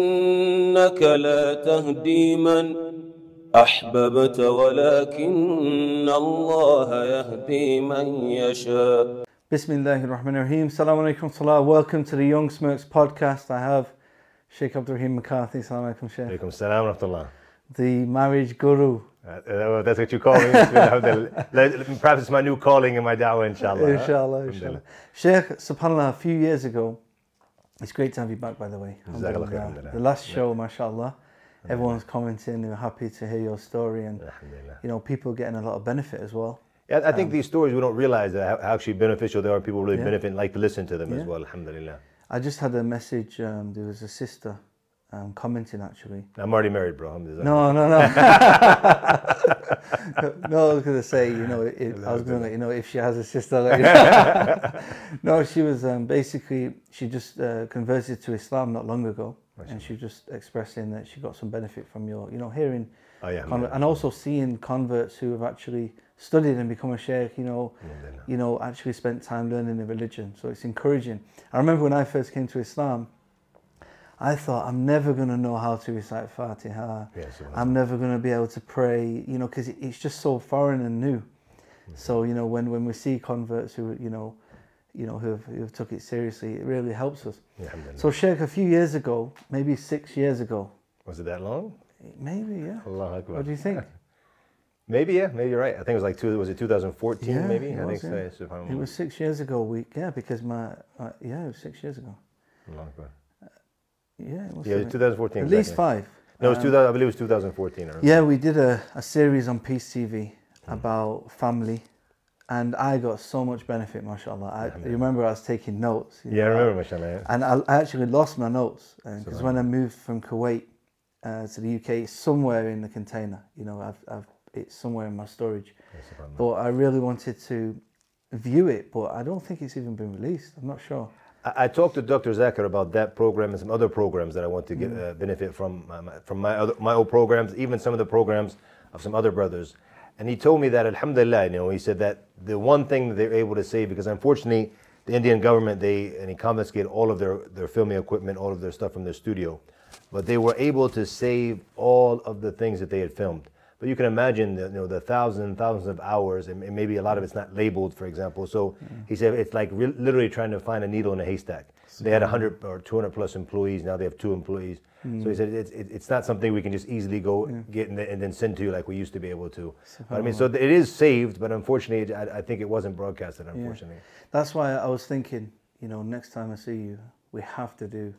إنك لا تهدي من أحببت ولكن الله يهدي من يشاء Bismillahir Rahmanir Rahim. Assalamu alaikum salah. Welcome to the Young Smirks podcast. I have Sheikh Abdul Rahim McCarthy. Assalamu alaikum, Sheikh. Alaikum salam wa rahmatullah. The marriage guru. Uh, uh, that's what you call me. Alhamdulillah. Let- Perhaps it's my new calling in my da'wah, inshallah. huh? Inshallah, inshallah. Sheikh, subhanAllah, a few years ago, it's great to have you back, by the way. Alhamdulillah. The last show, mashallah, everyone's commenting, they're happy to hear your story, and you know, people getting a lot of benefit as well. Yeah, I think these stories we don't realize how, how actually beneficial they are. People really Yeah. benefit and like to listen to them Yeah. as well. Alhamdulillah. I just had a message, um, there was a sister um, commenting actually. I'm already married, bro. Alhamdulillah. No, no, no. no, I was going to say, you know, if, I was to let you know if she has a sister. I'll let you know. no, she was um, basically, she just uh, converted to Islam not long ago. And she was just expressing that she got some benefit from your, you know, hearing Oh, yeah, convert, and also seeing converts who have actually studied and become a sheikh, you know, you know, actually spent time learning the religion. So it's encouraging. I remember when I first came to Islam, I thought I'm never going to know how to recite Fatiha. SubhanAllah. I'm never going to be able to pray, you know, because it's just so foreign and new. Mm-hmm. So you know, when, when we see converts who you know, you know, who have, who have took it seriously, it really helps us. Yeah. So Sheikh, a few years ago, maybe six years ago, Was it that long? maybe yeah. What do you think? Maybe, yeah. Maybe you're right. I think it was like two. Was it 2014? Yeah, maybe. it I was, think yeah. so. It was six years ago. We yeah, because my uh, yeah, it was six years ago. Allah Akbar. Yeah, it was. Yeah, it was 2014. At least five. No, it was Um, 2000. I believe it was 2014. I remember. Yeah, we did a, a series on Peace TV Hmm. about family, and I got so much benefit, mashallah. I you remember I was taking notes. Yeah, I remember, mashallah. yeah. And I, I actually lost my notes because when I moved from Kuwait uh, to the UK, it's somewhere in the container. You know, I've, I've it's somewhere in my storage. But I really wanted to view it, but I don't think it's even been released. I'm not sure. I, I talked to Dr. Zakir about that program and some other programs that I want to get Mm. uh, benefit from my, my- from my other, my old programs, even some of the programs of some other brothers. And he told me that, Alhamdulillah, you know, he said that the one thing they're able to save, because unfortunately, the Indian government, they and he confiscated all of their, their filming equipment, all of their stuff from their studio, but they were able to save all of the things that they had filmed. But you can imagine the, you know, the thousands and thousands of hours, and and maybe a lot of it's not labeled, for example. So mm. he said it's like re- literally trying to find a needle in a haystack. They had 100 or 200 plus employees. Now they have two employees. So he mm. said it's, it's not something we can just easily go get and, then- and then send to you like we used to be able to. But I mean, so it is saved, but unfortunately, I, I think it wasn't broadcasted. Unfortunately, That's why I was thinking, you know, next time I see you, we have to do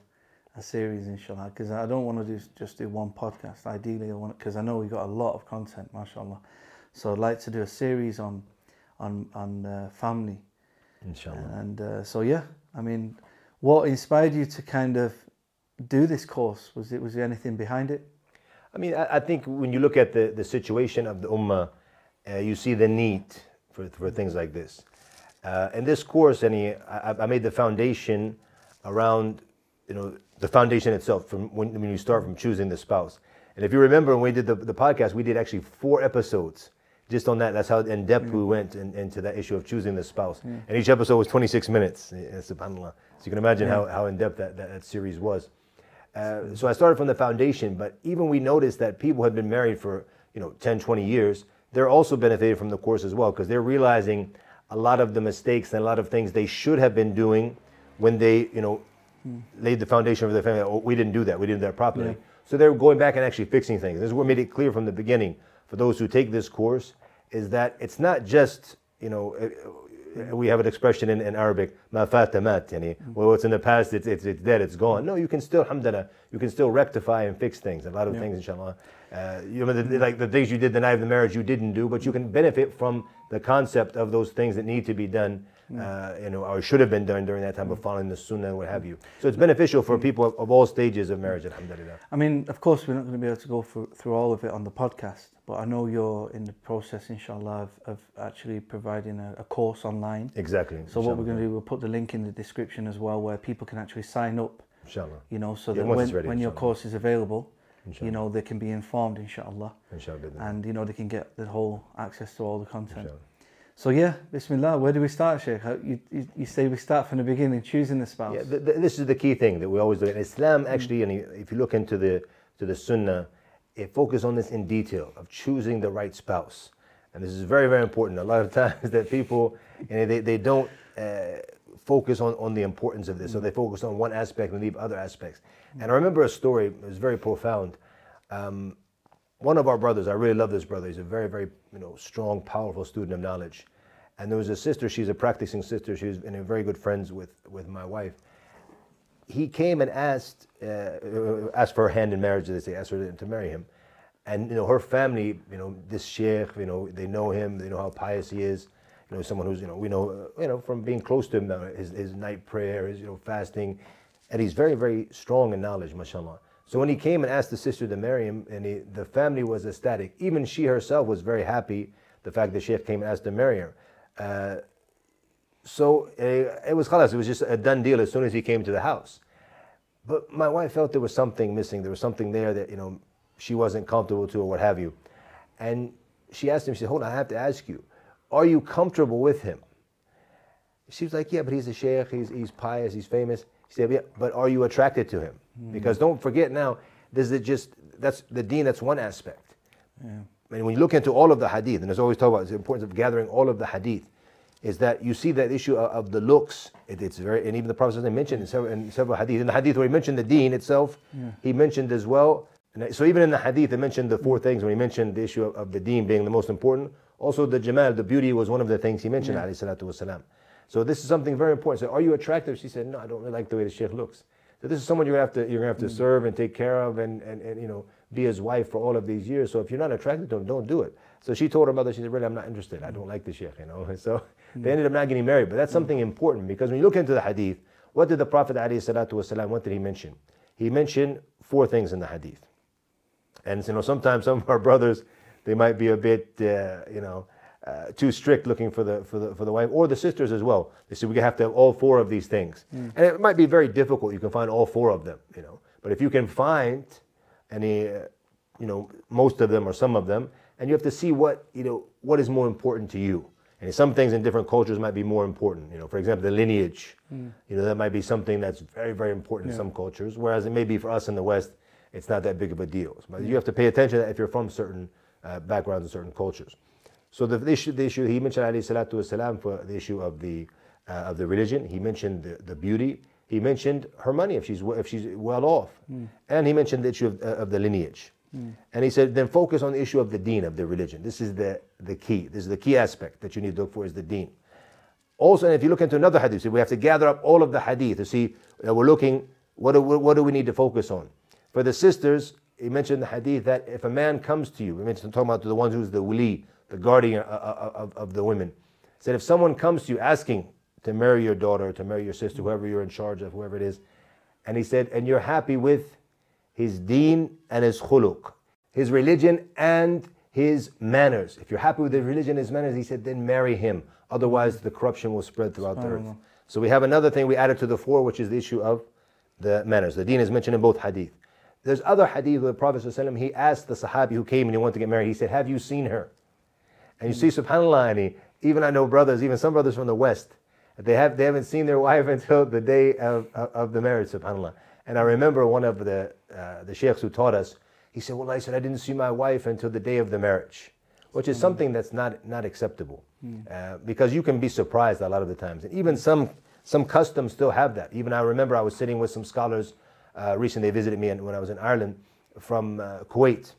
a series, inshallah, because I don't want to do just do one podcast. Ideally, I want because I know we've got a lot of content, mashallah. So I'd like to do a series on on on uh, family, inshallah. and uh, so yeah, I mean, what inspired you to kind of do this course? Was it was there anything behind it? I mean, I, I think when you look at the, the situation of the ummah, uh, you see the need for, for things like this. Uh, in this course, any, I, I made the foundation around, you know, the foundation itself from when, when you start from choosing the spouse. And if you remember when we did the, the podcast, we did actually four episodes just on that. That's how in depth we went in, into that issue of choosing the spouse. And each episode was 26 minutes, eh, subhanAllah. So you can imagine how, how in depth that, that, that series was. Uh, so I started from the foundation, but even we noticed that people had been married for you know 10, 20 years. They're also benefited from the course as well because they're realizing a lot of the mistakes and a lot of things they should have been doing when they you know laid the foundation for their family. Oh, we didn't do that. We didn't do that properly. So they're going back and actually fixing things. This is what made it clear from the beginning for those who take this course is that it's not just you know. uh, we have an expression in, in Arabic, ma yani, well, what's in the past, it's, it's, it's dead, it's gone. No, you can still, alhamdulillah, you can still rectify and fix things. A lot of things, inshallah. Uh, you know, the, like the things you did the night of the marriage, you didn't do, but you can benefit from the concept of those things that need to be done, Mm. uh, you know, or should have been done during that time of mm. following the sunnah and what have you. So it's beneficial for mm. people of, of all stages of marriage, alhamdulillah. I mean, of course, we're not going to be able to go through, through all of it on the podcast, but I know you're in the process, inshallah, of, of actually providing a, a course online. Exactly. So what we're going to do, we'll put the link in the description as well, where people can actually sign up. Inshallah. You know, so Yeah, that when, ready, when your course is available, Inshallah. you know, they can be informed, inshallah, Inshallah. and you know they can get the whole access to all the content. Inshallah. So yeah, Bismillah. Where do we start, Sheikh? You, you, you say we start from the beginning, choosing the spouse. Yeah, th- th- this is the key thing that we always do. In Islam, actually, and if you look into the to the Sunnah, it focuses on this in detail of choosing the right spouse, and this is very, very important. A lot of times that people, you know, they they don't uh, focus on on the importance of this, so they focus on one aspect and leave other aspects. And I remember a story. It was very profound. Um, one of our brothers, I really love this brother. He's a very, very, you know, strong, powerful student of knowledge. And there was a sister. She's a practicing sister. She was and very good friends with with my wife. He came and asked uh, asked for her hand in marriage. They say asked her to marry him. And you know, her family, you know, this sheikh, you know, they know him. They know how pious he is. You know, someone who's, you know, we know, uh, you know, from being close to him, uh, his, his night prayer, his, you know, fasting, and he's very, very strong in knowledge, mashallah. So when he came and asked the sister to marry him, and he, the family was ecstatic. Even she herself was very happy the fact that Sheikh came and asked to marry her. Uh, so uh, it was khalas, it was just a done deal as soon as he came to the house. But my wife felt there was something missing. There was something there that, you know, she wasn't comfortable to or what have you. And she asked him, she said, hold on, I have to ask you, are you comfortable with him? She was like, yeah, but he's a sheikh, he's, he's pious, he's famous. She said, yeah, but are you attracted to him? Because don't forget now, this is just, that's the deen, that's one aspect. And when you look into all of the hadith, and there's always talk about the importance of gathering all of the hadith, is that you see that issue of, of the looks. It, it's very, and even the Prophet mentioned in several, in several hadith. In the hadith where he mentioned the deen itself, he mentioned as well. So even in the hadith, he mentioned the four things. When he mentioned the issue of, of the deen being the most important, also the jamal, the beauty, was one of the things he mentioned. alayhi salatu wasalam. So this is something very important. So are you attractive? She said, no, I don't really like the way the sheikh looks. So this is someone you're gonna have to you're gonna have to mm. serve and take care of and, and, and you know be his wife for all of these years. So if you're not attracted to him, don't do it. So she told her mother, she said, really, I'm not interested. I mm. don't like the sheikh, you know. And so they mm. ended up not getting married. But that's something important because when you look into the hadith, what did the Prophet ﷺ, what did he mention? He mentioned four things in the hadith. And you know, sometimes some of our brothers, they might be a bit, uh, you know, uh, too strict looking for the for the for the wife or the sisters as well. They say we have to have all four of these things, and it might be very difficult. You can find all four of them, you know. But if you can find any, uh, you know, most of them or some of them, and you have to see what you know what is more important to you. And some things in different cultures might be more important. You know, for example, the lineage. You know, that might be something that's very very important in some cultures, whereas it may be for us in the West, it's not that big of a deal. But you have to pay attention to that if you're from certain uh, backgrounds and certain cultures. So the, the issue, the issue he mentioned alayhi salatu wasalam for the issue of the uh, of the religion. He mentioned the, the beauty. He mentioned her money if she's if she's well off, and he mentioned the issue of, uh, of the lineage. And he said, then focus on the issue of the deen of the religion. This is the the key. This is the key aspect that you need to look for is the deen. Also, and if you look into another hadith, we have to gather up all of the hadith to see that we're looking what do, what do we need to focus on. For the sisters, he mentioned the hadith that if a man comes to you, we mentioned talking about the ones who's the wali, the guardian of, of, of the women, said if someone comes to you asking to marry your daughter, to marry your sister, whoever you're in charge of, whoever it is, and he said, and you're happy with his deen and his khuluq, his religion and his manners. If you're happy with his religion and his manners, he said, then marry him. Otherwise, the corruption will spread throughout the earth. So we have another thing we added to the four, which is the issue of the manners. The deen is mentioned in both hadith. There's other hadith where the Prophet ﷺ, he asked the Sahabi who came and he wanted to get married, he said, Have you seen her? And you see, subhanAllah, and even I know brothers, even some brothers from the West, they, have, they haven't seen their wife until the day of, of, of the marriage, subhanAllah. And I remember one of the, uh, the sheikhs who taught us, he said, Well, I said, I didn't see my wife until the day of the marriage, which is something that's not, not acceptable. Uh, because you can be surprised a lot of the times. And even some, some customs still have that. Even I remember I was sitting with some scholars uh, recently, they visited me when I was in Ireland from uh, Kuwait.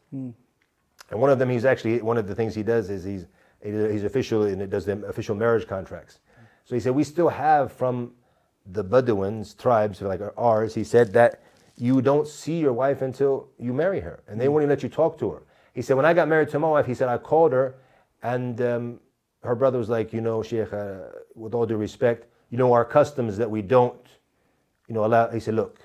And one of them, he's actually, one of the things he does is he's, he's official and it does the official marriage contracts. So he said, we still have from the Bedouins, tribes like ours, he said that you don't see your wife until you marry her. And they won't even let you talk to her. He said, when I got married to my wife, he said, I called her and um, her brother was like, you know, Sheikh, uh, with all due respect, you know, our customs that we don't, you know, allow. He said, look,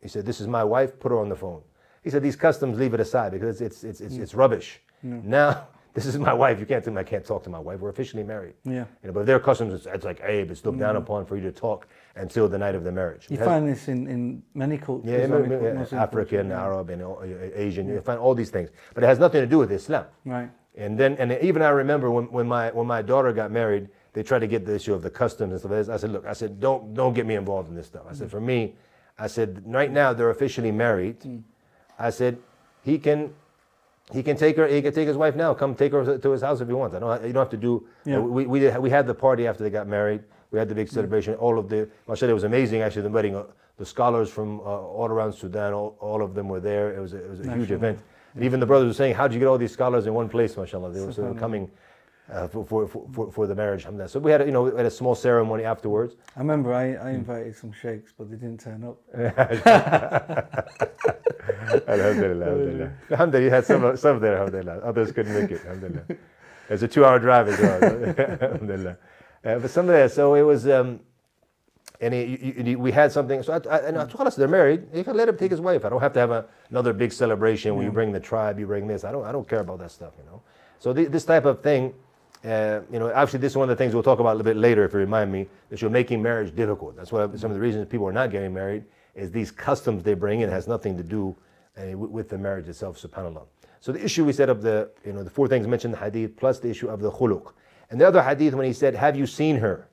he said, this is my wife, put her on the phone. He said, these customs, leave it aside because it's, it's, it's, mm. it's rubbish. Now, this is my wife. You can't me I can't talk to my wife. We're officially married. Yeah. You know, but if their customs, it's, it's like, aib, it's looked down mm. upon for you to talk until the night of the marriage. You has- find this in, in many cultures. yeah, Islamic yeah, yeah, African, yeah. Arab, and uh, uh Asian. You find all these things, but it has nothing to do with Islam. Right. And then, and even I remember when, when my when my daughter got married, they tried to get the issue of the customs and stuff. I said, look, I said, don't don't get me involved in this stuff. I said, mm. for me, I said, right now they're officially married. I said, he can he can take her. He can take his wife now. Come take her to his house if he wants. I don't. You don't have to do. Yeah. We we did, we had the party after they got married. We had the big celebration. All of the. Mashallah, it was amazing. Actually, the wedding. uh, The scholars from uh, all around Sudan, all, all of them were there. It was a, it was a huge event. And even the brothers were saying, "How did you get all these scholars in one place?" Mashallah, they were sort of coming uh, for, for, for, for the marriage. alhamdulillah. So we had a, you know we had a small ceremony afterwards. I remember I, I invited some sheikhs, but they didn't turn up. Alhamdulillah, alhamdulillah. Alhamdulillah, you had some, some there, alhamdulillah. Others couldn't make it, alhamdulillah. It's a two hour drive as well, alhamdulillah. Uh, but some of that, so it was, um, and he, you- you- we had something, so I, I, and I told us they're married, you can let him take his wife. I don't have to have a, another big celebration where you bring the tribe, you bring this. I don't, I don't care about that stuff, you know. So thi- this type of thing, uh, you know, actually, this is one of the things we'll talk about a little bit later, if you remind me, that you're making marriage difficult. That's why some of the reasons people are not getting married is these customs they bring in has nothing to do uh, with, with the marriage itself, subhanAllah. So the issue we set up the, you know, the four things mentioned in the hadith, plus the issue of the khuluq. And the other hadith, when he said, have you seen her?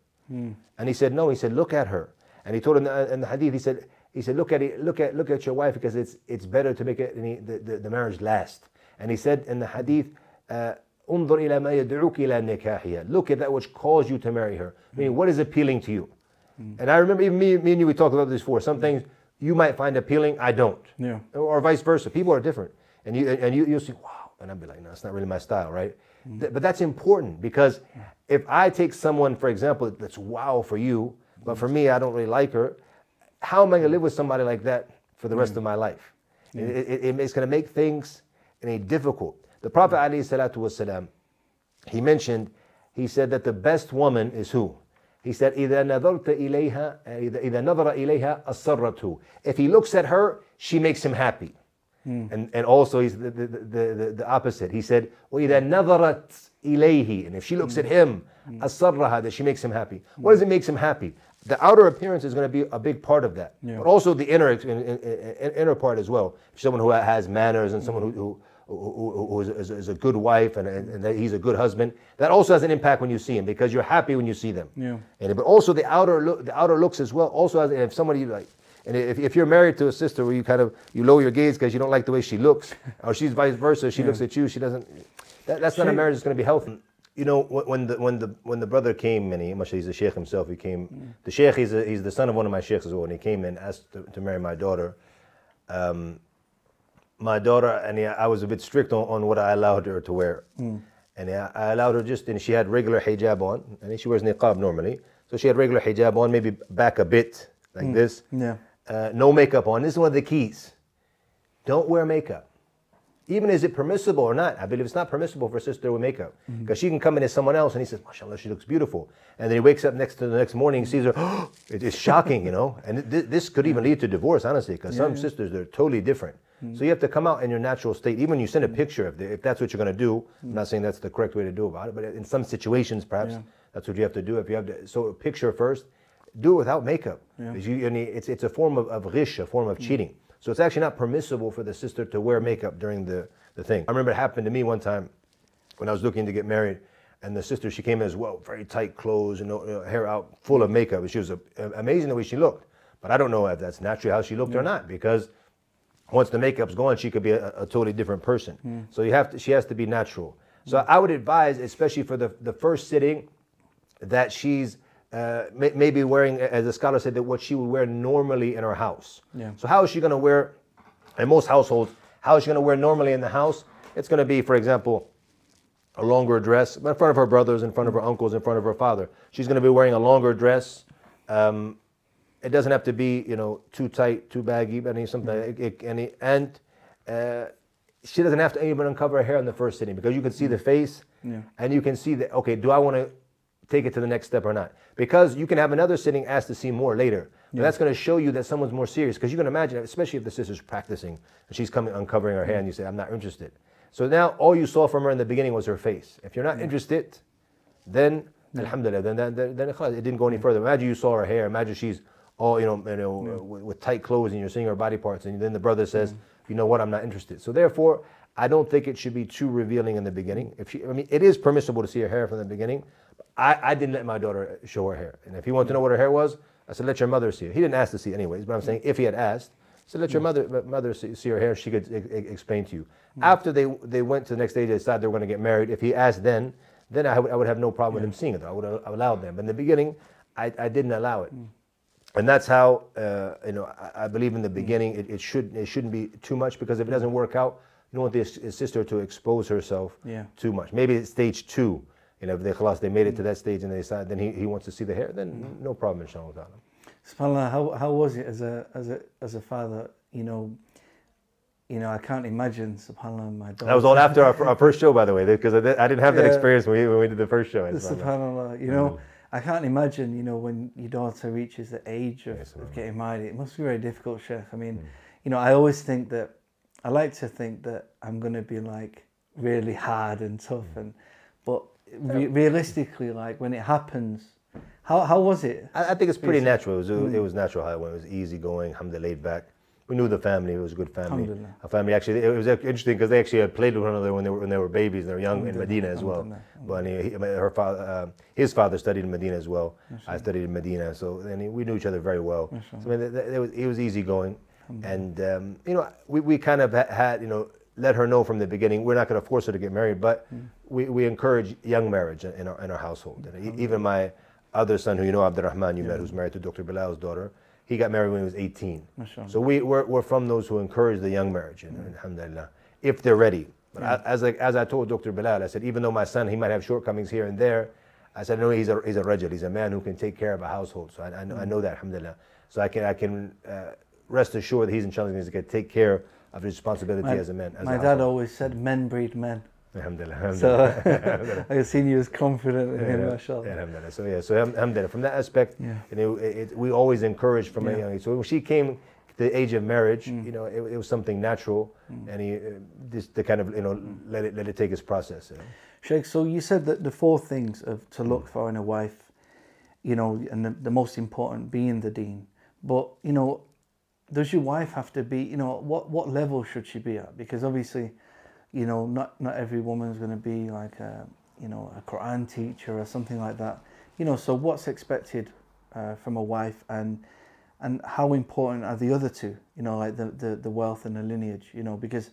And he said, no. He said, look at her. And he told in the, in the hadith, he said, he said, look at it, look at look at your wife because it's it's better to make it the, the, the marriage last. And he said in the hadith, uh, انظر إلى ما يدعوك إلى نكاحها. Look at that which caused you to marry her. Meaning, what is appealing to you? And I remember even me, me and you, we talked about this before. Some things you might find appealing, I don't. Yeah. Or vice versa. People are different. And you and you, you'll see, wow. And I'll be like, no, it's not really my style, right? Mm. Th- But that's important because if I take someone, for example, that's wow for you, but for me, I don't really like her, how am I going to live with somebody like that for the rest mm. of my life? It, it- it- it's going to make things in a difficult. The Prophet mm. salatu wasalam, he mentioned, he said that the best woman is who? He said, إِذَا نَظَرْتَ إِلَيْهَا إِذَا إِذَا نَظَرَ إِلَيْهَا أَسَرَّتْهُ If he looks at her, she makes him happy. And, and also he's the, the, the, the, the opposite. He said, وَإِذَا نَظَرَتْ إِلَيْهِ And if she looks at him, أَسَرَّهَا That she makes him happy. What does it makes him happy? The outer appearance is going to be a big part of that. But also the inner, in- in- in- inner part as well. Someone who has manners and someone who, who who, who- who is, is, is a good wife and, and, and that he's a good husband. That also has an impact when you see him because you're happy when you see them. Yeah. And but also the outer look, the outer looks as well. Also, has, if somebody like, and if, if you're married to a sister where you kind of you lower your gaze because you don't like the way she looks, or she's vice versa, she looks at you, she doesn't. That, that's not a marriage that's going to be healthy. You know, when when the when the when the brother came and he, mashallah, he's a sheikh himself. He came. The sheikh, he's a, he's the son of one of my sheikhs as well. And he came and asked to, to marry my daughter um, my daughter, and yeah, I was a bit strict on, on what I allowed her to wear. And yeah, I allowed her just, and she had regular hijab on, and she wears niqab normally. So she had regular hijab on, maybe back a bit, like this. Yeah. Uh, no makeup on. This is one of the keys. Don't wear makeup. Even is it permissible or not? I believe it's not permissible for a sister with makeup. Mm-hmm. Because she can come in as someone else and he says, mashallah, she looks beautiful. And then he wakes up next to the next morning, sees her, it- it's shocking, you know? And th- this could even lead to divorce, honestly, because some sisters, they're totally different. Mm-hmm. So you have to come out in your natural state. Even when you send a mm-hmm. picture, if, if that's what you're going to do, I'm not saying that's the correct way to do about it, but in some situations, perhaps, Yeah. that's what you have to do. If you have to, so a picture first, do it without makeup. Because you, it's, it's a form of, of ghish, a form of mm. cheating. So it's actually not permissible for the sister to wear makeup during the, the thing. I remember it happened to me one time when I was looking to get married, and the sister, she came in as well, very tight clothes, and you know, hair out, full of makeup. And she was uh, amazing the way she looked. But I don't know if that's naturally how she looked or not, because once the makeup's gone, she could be a, a totally different person. So you have to, she has to be natural. So I would advise, especially for the, the first sitting, that she's uh, may, maybe wearing, as the scholar said, that what she would wear normally in her house. Yeah. So how is she going to wear, in most households, how is she going to wear normally in the house? It's going to be, for example, a longer dress in front of her brothers, in front of her uncles, in front of her father. She's going to be wearing a longer dress. Um, it doesn't have to be, you know, too tight, too baggy, but I mean, something. It, it, and and uh, she doesn't have to even uncover her hair in the first sitting because you can see the face, Yeah. and you can see that. Okay, do I want to take it to the next step or not? Because you can have another sitting asked to see more later. But that's going to show you that someone's more serious because you can imagine, especially if the sister's practicing and she's coming uncovering her hair, and you say, "I'm not interested." So now all you saw from her in the beginning was her face. If you're not interested, then alhamdulillah, then, then, then, then it didn't go any further. Imagine you saw her hair. Imagine she's all you know, you know, with, with tight clothes, and you're seeing her body parts, and then the brother mm. says, "You know what? I'm not interested." So therefore, I don't think it should be too revealing in the beginning. If she, I mean, it is permissible to see her hair from the beginning. I, I didn't let my daughter show her hair, and if he wanted to know what her hair was, I said, "Let your mother see it." He didn't ask to see it anyways, but I'm saying if he had asked, so let your mother mother see, see her hair. She could e- e- explain to you. After they they went to the next day, they decided they were going to get married. If he asked then, then I would, I would have no problem with him seeing it. I would have allowed them. But in the beginning, I, I didn't allow it. And that's how uh, you know I, I believe in the beginning it, it should it shouldn't be too much because if it doesn't work out, you don't want the sister to expose herself Yeah. too much. Maybe it's stage two. You know, if they khalas, they made it to that stage and they decide then he, he wants to see the hair, then no problem, inshallah. ta'ala. Subhanallah, how, how was it as a as a as a father? You know, you know, I can't imagine. Subhanallah, my daughter. That was all after our, our first show, by the way, because I, did- I didn't have that Yeah. experience when we, when we did the first show. subhanallah. Subhanallah, you know, I can't imagine. You know, when your daughter reaches the age of, Yes, of getting married, it must be very difficult, Sheikh. I mean, Mm. you know, I always think that I like to think that I'm going to be like really hard and tough, Mm. and but re- realistically, like when it happens, how how was it? I, I think it's pretty natural. It was, it was natural how it went. It was easy going, alhamdulillah, laid back. We knew the family. It was a good family. A family actually. It was interesting because they actually had played with one another when they were when they were babies. and They were young in Medina as well. But he, he- her father, uh, his father studied in Medina as well. I studied in Medina, so and he- we knew each other very well. So I mean, it was, it was easy going, and um, you know, we, we kind of ha- had you know let her know from the beginning we're not going to force her to get married, but we, we encourage young marriage in our in our household. And even my other son, who you know, Abdurrahman, you met, who's married to Dr. Bilal's daughter. He got married when he was 18. MashaAllah. So we, we're, we're from those who encourage the young marriage, and, alhamdulillah, if they're ready. But I, as, I, as I told Dr. Bilal, I said, even though my son, he might have shortcomings here and there, I said, no, he's a, he's a rajal. He's a man who can take care of a household. So I, I, know, I know that, alhamdulillah. So I can, I can uh, rest assured that he's inshallah going to take care of his responsibility My, as a man. As my dad always said, "Men breed men." Alhamdulillah. So. I seen you as confident in him, Yeah, mashallah. alhamdulillah. So yeah, so alhamdulillah. From that aspect, Yeah. you know, it, it, we always encourage from a young age. So when she came to the age of marriage, Mm. you know, it, it was something natural, and he uh, just to kind of you know Mm. let it let it take its process. You know? Sheikh, so you said that the four things of to look for in a wife, you know, and the, the most important being the deen. But you know, does your wife have to be, you know, what what level should she be at? Because obviously, you know, not not every woman is going to be like a, you know, a Quran teacher or something like that. You know, so what's expected uh, from a wife, and and how important are the other two? You know, like the the, the wealth and the lineage. You know, because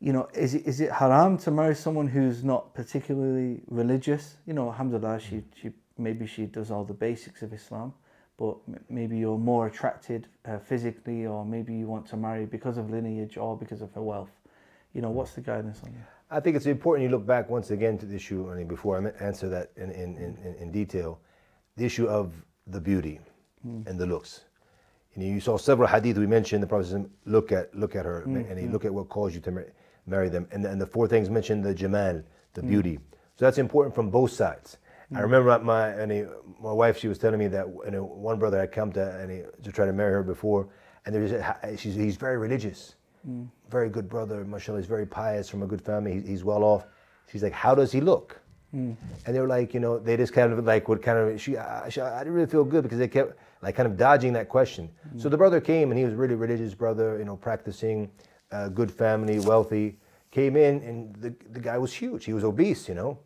you know, is it, is it haram to marry someone who's not particularly religious? You know, alhamdulillah, she, she maybe she does all the basics of Islam, but maybe you're more attracted uh, physically, or maybe you want to marry because of lineage or because of her wealth. You know, what's the guidance on that? I think it's important you look back once again to the issue. I mean, before I answer that in in, in, in- detail, the issue of the beauty hmm. and the looks. You, know, you saw several hadith we mentioned. The Prophet said, look at look at her, hmm, and he hmm. look at what caused you to mar- marry them. And, the- and the four things mentioned the jamal, the beauty. So that's important from both sides. I remember my and he, my wife. She was telling me that you know, one brother had come to and he, to try to marry her before, and there was a, she's, he's very religious, very good brother. Mashallah, he's very pious from a good family. He, he's well off. She's like, how does he look? And they were like, you know, they just kind of like would kind of she, I, she, I didn't really feel good because they kept like kind of dodging that question. So the brother came and he was really religious brother, you know, practicing, uh, good family, wealthy. Came in and the the guy was huge. He was obese, you know.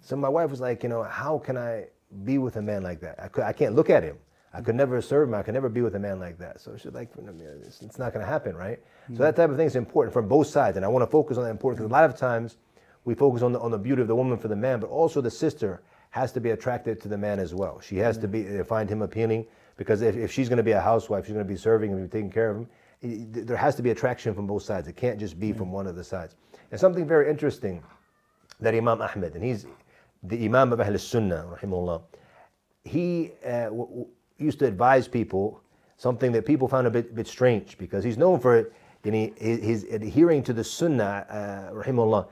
So my wife was like, you know, how can I be with a man like that? I I can't look at him. I could never serve him. I could never be with a man like that. So she's like, it's, not going to happen, right? So that type of thing is important from both sides, and I want to focus on that important because a lot of times we focus on the on the beauty of the woman for the man, but also the sister has to be attracted to the man as well. She has to be uh, find him appealing because if, if she's going to be a housewife, she's going to be serving him, taking care of him. it- there has to be attraction from both sides. It can't just be from one of the sides. And something very interesting that Imam Ahmed, and he's the Imam of Ahl Sunnah, rahimahullah, he uh, w- used to advise people something that people found a bit, bit strange because he's known for you know, his, his adhering to the Sunnah, uh, rahimahullah.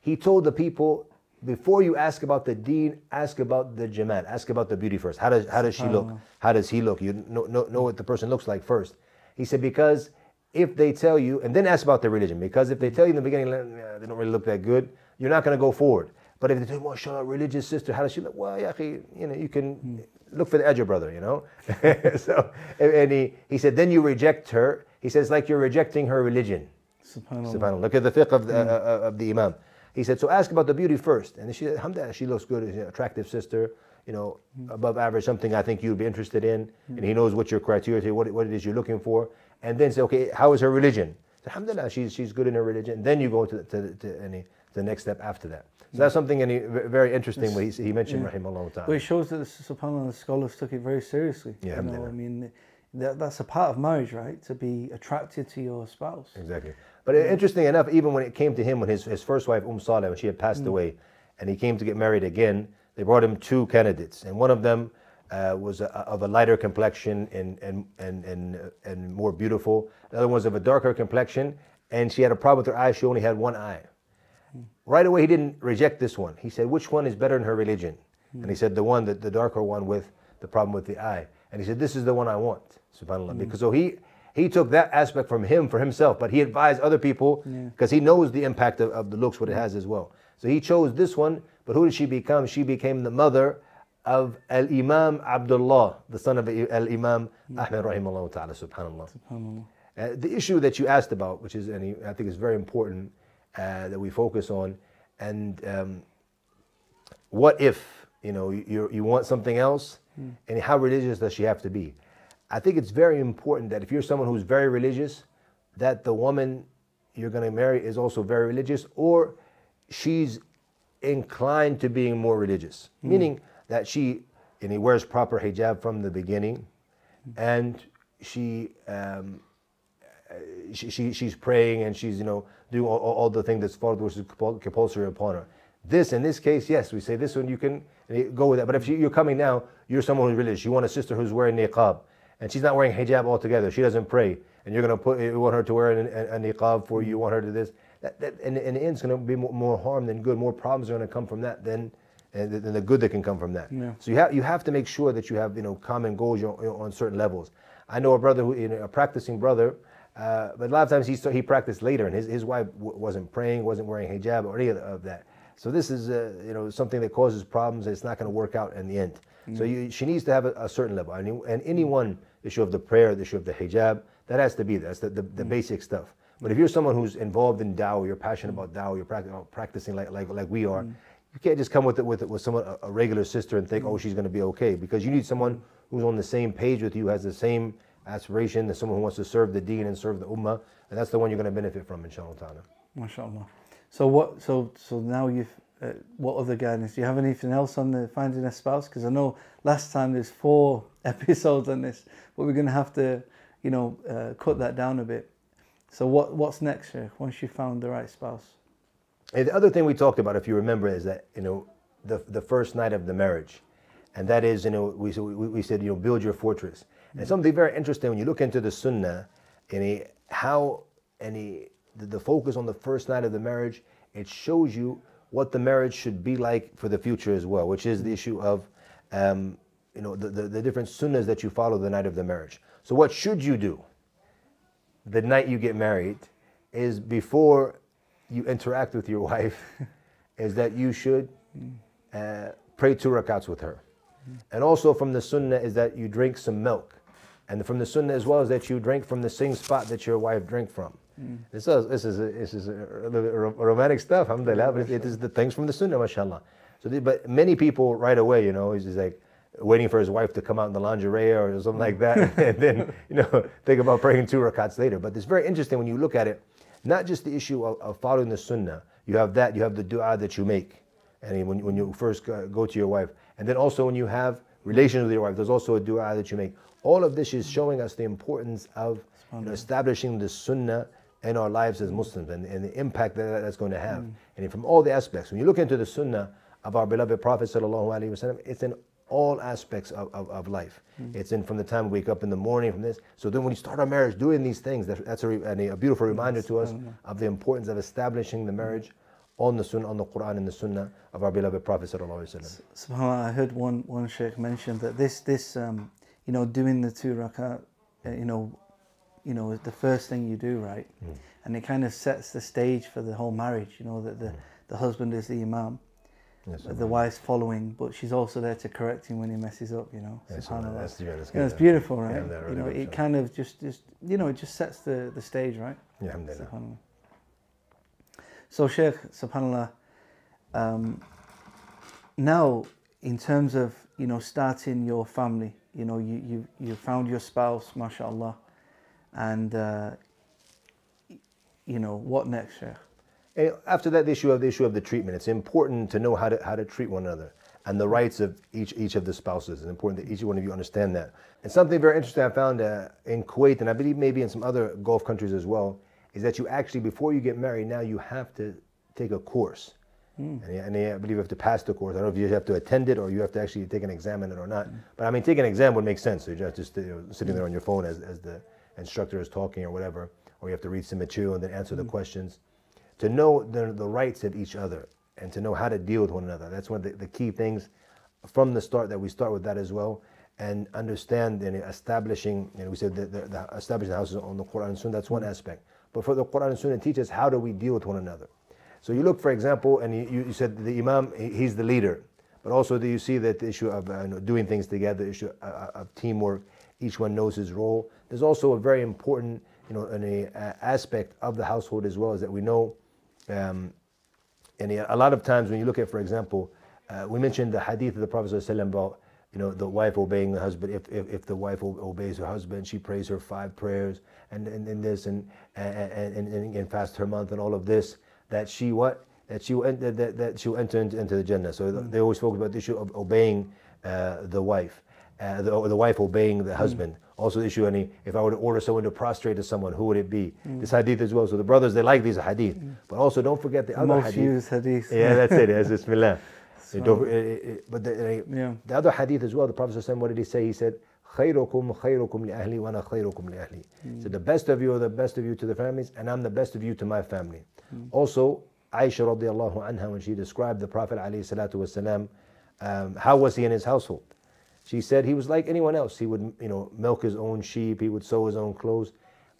He told the people, before you ask about the deen, ask about the jamal, ask about the beauty first. How does, how does she look? How does he look? You know, know, know what the person looks like first. He said, because if they tell you, and then ask about their religion, because if they tell you in the beginning, they don't really look that good, you're not going to go forward. But if they tell you, mashallah, religious sister, how does she look? Well, yeah, you know, you can look for the ajr, brother, you know? so, and he, he said, then you reject her. He says, like you're rejecting her religion. Subhanallah. Subhanallah. Look at the fiqh of the, uh, uh of the Imam. He said, so ask about the beauty first. And she said, alhamdulillah, she looks good, she's an attractive sister, you know, mm-hmm. above average, something I think you'd be interested in. Mm-hmm. And he knows what your criteria is, what, what it is you're looking for. And then say, okay, how is her religion? So, alhamdulillah, she's, she's good in her religion. Then you go to, to, to any, the next step after that. So that's something any, very interesting what he, he mentioned, yeah. long time. But it shows that the subhanallah the scholars took it very seriously. Yeah, you know. I mean, that, that's a part of marriage, right? To be attracted to your spouse. Exactly. But interesting enough, even when it came to him, when his, his first wife, Umm Saleh, when she had passed away, and he came to get married again, they brought him two candidates. And one of them uh, was a, of a lighter complexion and, and, and, and, uh, and more beautiful. The other one was of a darker complexion, and she had a problem with her eye. She only had one eye. Right away, he didn't reject this one. He said, which one is better in her religion? And he said, the one, that the darker one with the problem with the eye. And he said, this is the one I want, subhanAllah. Because so he, he took that aspect from him for himself, but he advised other people because he knows the impact of, of the looks, what it has as well. So he chose this one, but who did she become? She became the mother of Al Imam Abdullah, the son of Al Imam Ahmed, rahimahullah ta'ala, subhanAllah. SubhanAllah. Uh, the issue that you asked about, which is, and I think is very important uh, that we focus on, and um, what if you know you you want something else, and how religious does she have to be? I think it's very important that if you're someone who's very religious, that the woman you're going to marry is also very religious, or she's inclined to being more religious, meaning that she and he wears proper hijab from the beginning, and she. Um, Uh, she, she, she's praying and she's you know doing all, all the thing that's followed which is compulsory upon her this in this case yes we say this one you can eh, go with that but if you, you're coming now you're someone who's religious you want a sister who's wearing niqab and she's not wearing hijab altogether she doesn't pray and you're going to put you want her to wear a, a, a niqab for you you want her to this that, that in, in the end it's going to be more, more harm than good more problems are going to come from that than eh, and the, the good that can come from that. Yeah. So you have you have to make sure that you have you know common goals on, on certain levels. I know a brother who you know, a practicing brother, uh, but a lot of times he he practiced later, and his, his wife w- wasn't praying, wasn't wearing hijab or any of, that. So this is uh, you know something that causes problems. It's not going to work out in the end. So mm-hmm. you, she needs to have a, a certain level, and, you- and anyone the issue of the prayer, the issue of the hijab, that has to be there. That's the, the, the mm-hmm. basic stuff. But if you're someone who's involved in dawah, you're passionate about dawah, you're prac- uh, practicing like, like, like we are, mm-hmm. you can't just come with it with, with someone, a, a regular sister and think, oh, she's going to be okay. Because you need someone who's on the same page with you, has the same aspiration, as someone who wants to serve the deen and serve the ummah. And that's the one you're going to benefit from, inshallah ta'ala. MashaAllah. So what? So so now you've. Uh, what other guidance? Do you have anything else on the finding a spouse? Because I know last time there's four episodes on this, but we're going to have to, you know, uh, cut that down a bit. So what what's next, Sheikh? Once you found the right spouse? And the other thing we talked about, if you remember, is that you know the the first night of the marriage, and that is you know we we, we said you know build your fortress. And something very interesting when you look into the Sunnah, and how any the, the focus on the first night of the marriage, it shows you what the marriage should be like for the future as well, which is the issue of um, you know the, the, the different sunnahs that you follow the night of the marriage. So what should you do? the night you get married is before you interact with your wife is that you should uh, pray two rakats with her and also from the sunnah is that you drink some milk and from the sunnah as well is that you drink from the same spot that your wife drank from mm. this is this is this is romantic stuff alhamdulillah but it is the things from the sunnah mashallah so the, but many people right away you know is just like waiting for his wife to come out in the lingerie or something like that, mm. and then you know think about praying two rakats later. But it's very interesting when you look at it, not just the issue of, of following the sunnah. You have that, you have the du'a that you make, and when, when you first go to your wife, and then also when you have relations with your wife, there's also a du'a that you make. All of this is showing us the importance of you know, establishing the sunnah in our lives as Muslims and, and the impact that that's going to have. And from all the aspects, when you look into the sunnah of our beloved Prophet sallallahu alaihi wasallam, it's in all aspects of, of, of life. It's in from the time we wake up in the morning, from this. So then when you start our marriage, doing these things, that, that's a, re- a, a beautiful reminder to us of the importance of establishing the marriage on the sunnah, on the Quran and the sunnah of our beloved Prophet sallallahu alaihi wasallam. Subhanallah, I heard one one sheikh mention that this this um, you know doing the two rakat, uh, you know, you know is the first thing you do, right? And it kind of sets the stage for the whole marriage. You know that the the husband is the imam, Yes, the wife's following, but she's also there to correct him when he messes up. You know, Yes, subhanallah. that's- yeah, that's You know, it's beautiful, Yeah, right? you know, it kind of just, just you know, it just sets the, the stage, right? Yeah. Subhanallah. So, Sheikh, subhanallah, um, now in terms of you know starting your family, you know, you you you found your spouse, mashallah, and uh, you know what next, Sheikh? And after that, the issue of the issue of the treatment, it's important to know how to how to treat one another and the rights of each each of the spouses. It's important that each one of you understand that. And something very interesting I found uh, in Kuwait, and I believe maybe in some other Gulf countries as well, is that you actually before you get married now you have to take a course. Hmm. And, and I believe you have to pass the course. I don't know if you have to attend it or you have to actually take an exam in it or not. Hmm. But I mean, taking an exam would make sense. So you're just, just you know, sitting there on your phone as, as the instructor is talking or whatever, or you have to read some material and then answer the hmm. questions to know the, the rights of each other and to know how to deal with one another. That's one of the, the key things from the start that we start with that as well and understand and establishing, you know, we said that the, the establishing the houses on the Quran and Sunnah, that's one aspect. But for the Quran and Sunnah teach us how do we deal with one another. So you look, for example, and you, you said the Imam, he's the leader. But also do you see that the issue of uh, doing things together, issue uh, of teamwork, each one knows his role. There's also a very important, you know, an uh, aspect of the household as well, is that we know um, and a lot of times when you look at, for example, uh, we mentioned the hadith of the Prophet ﷺ about, you know, the wife obeying the husband. If, if, if the wife obeys her husband, she prays her five prayers and, and, and this and, and, and, and, and fast her month and all of this, that she what? That she will enter, that, that she will enter into, into the Jannah. So they always focus about the issue of obeying uh, the wife, uh, the, the wife obeying the husband. Also the issue, any, if I were to order someone to prostrate to someone, who would it be? This hadith as well. So the brothers, they like these hadith. But also don't forget the other Most hadith. hadith. Yeah, that's it. That's Bismillah. You don't- eh, eh, eh, but the, Yeah. the other hadith as well, the Prophet what did he say? He said, خيركم خيركم لأهلي وأنا خيركم لأهلي. So the best of you are the best of you to the families, and I'm the best of you to my family. Also, Aisha radiallahu anha, when she described the Prophet alayhi salatu wasalam, um, how was he in his household? She said he was like anyone else. He would, you know, milk his own sheep. He would sew his own clothes.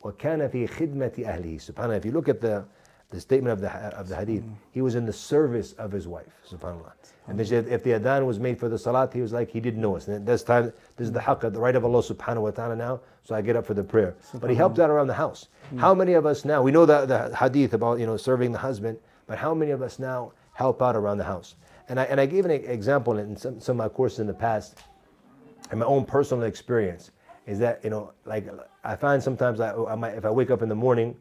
وَكَانَ فِي خِدْمَةِ أَهْلِهِ Subhanallah. If you look at the, the statement of the, of the hadith, mm. he was in the service of his wife. Subhanallah. And she said, if the adhan was made for the salat, he was like, he didn't know us. And this time, this is the haqq, the right of Allah subhanahu wa ta'ala now, so I get up for the prayer. But he helped out around the house. Mm. How many of us now, we know the, the hadith about, you know, serving the husband, but how many of us now help out around the house? And I, and I gave an example in some, some of my courses in the past and my own personal experience is that you know like i find sometimes I, I might if i wake up in the morning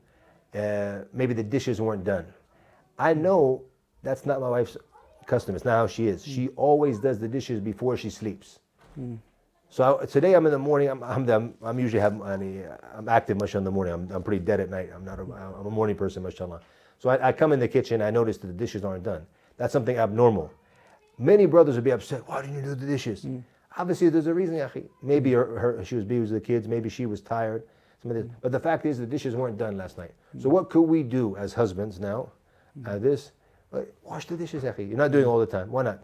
uh, maybe the dishes weren't done i know that's not my wife's custom it's not how she is she always does the dishes before she sleeps so I, today i'm in the morning i'm, I'm, I'm, I'm usually have any, i'm active much in the morning I'm, I'm pretty dead at night i'm not a, i'm a morning person mashallah so I, I come in the kitchen i notice that the dishes aren't done that's something abnormal many brothers would be upset. Why didn't you do the dishes? Obviously, there's a reason. Maybe her, her, she was busy with the kids. Maybe she was tired. Some of this. But the fact is, the dishes weren't done last night. So what could we do as husbands now? Uh, this, uh, wash the dishes. You're not doing all the time. Why not?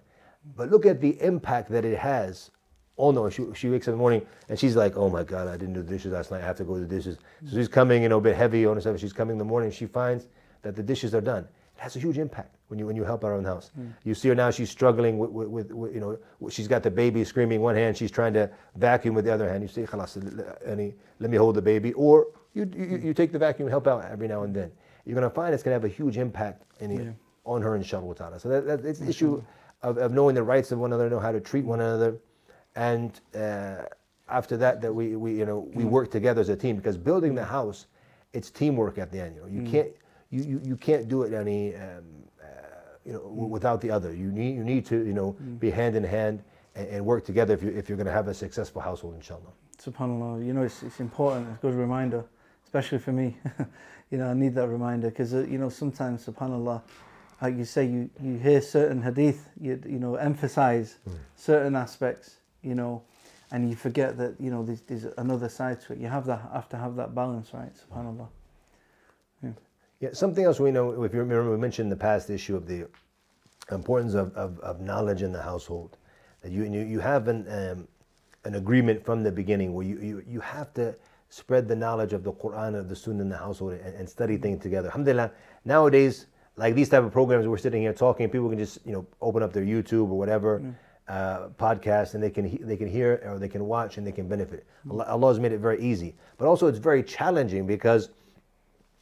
But look at the impact that it has. Oh no, she, she wakes up in the morning and she's like, oh my God, I didn't do the dishes last night. I have to go do the dishes. So she's coming, you know, a bit heavy on herself. She's coming in the morning. She finds that the dishes are done. It has a huge impact when you when you help around the house. Mm. You see her now; she's struggling with, with, with, with, you know she's got the baby screaming one hand, she's trying to vacuum with the other hand. You say, "Khalas, let me hold the baby," or you, you you take the vacuum and help out every now and then. You're gonna find it's gonna have a huge impact in, on her, inshallah ta'ala. So that, that it's the issue of, of knowing the rights of one another, know how to treat one another, and uh, after that, that we, we you know we mm. work together as a team because building the house, it's teamwork at the end. You know, you mm. can't you, you, you can't do it any um, uh, you know w- without the other. You need you need to you know be hand in hand and, and work together if you if you're going to have a successful household, inshallah. Subhanallah, you know, it's, it's important, it's a good reminder, especially for me. you know, I need that reminder because, uh, you know, sometimes, subhanallah, like you say, you, you hear certain hadith, you, you know, emphasize certain aspects, you know, and you forget that, you know, there's, there's another side to it. You have that, have to have that balance, right? Subhanallah. Yeah, something else we know, if you remember, we mentioned in the past issue of the importance of, of, of knowledge in the household. That you, you, you have an, um, an agreement from the beginning where you, you, you have to spread the knowledge of the Quran or the Sunnah in the household and, and study things together. Alhamdulillah, nowadays, like these type of programs we're sitting here talking people can just you know open up their youtube or whatever uh, podcast and they can they can hear or they can watch and they can benefit. Allah Allah has made it very easy. But also it's very challenging because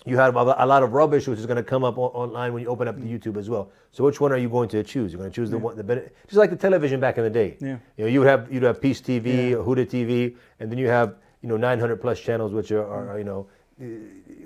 you have a lot of rubbish which is going to come up online when you open up the mm. YouTube as well. So which one are you going to choose? You're going to choose the one the just like the television back in the day. Yeah. You know, you would have you'd have Peace TV, Huda TV, and then you have you know 900 plus channels which are, are you know uh,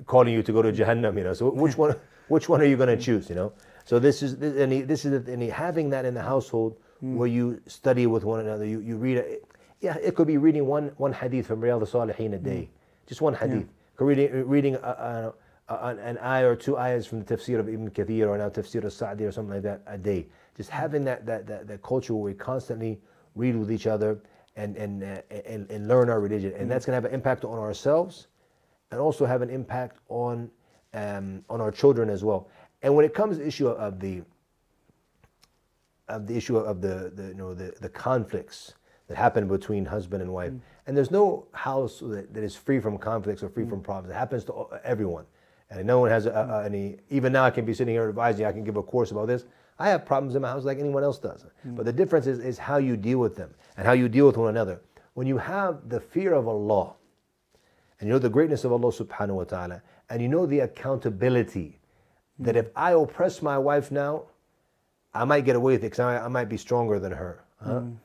calling you to go to Jahannam. You know, so which one which one are you going to mm. choose? You know, so this is this, and he, this is and he, having that in the household mm. where you study with one another, you you read. A, yeah, it could be reading one one hadith from Riyadh al-Salihin a day, just one hadith. Could Reading reading a, a, a, an, an ayah or two ayahs from the tafsir of Ibn Kathir or now tafsir of Sa'di or something like that a day. Just having that, that, that, that culture where we constantly read with each other and, and, uh, and, and learn our religion. And that's going to have an impact on ourselves and also have an impact on, um, on our children as well. And when it comes to the issue of the, of the issue of the, the you know the, the conflicts that happen between husband and wife. And there's no house that, that is free from conflicts or free from problems. It happens to everyone. And no one has a, a- any, even now I can be sitting here advising, I can give a course about this. I have problems in my house like anyone else does. Mm. But the difference is, is how you deal with them and how you deal with one another. When you have the fear of Allah, and you know the greatness of Allah subhanahu wa ta'ala, and you know the accountability mm. that if I oppress my wife now, I might get away with it because I, I might be stronger than her. Huh? Mm.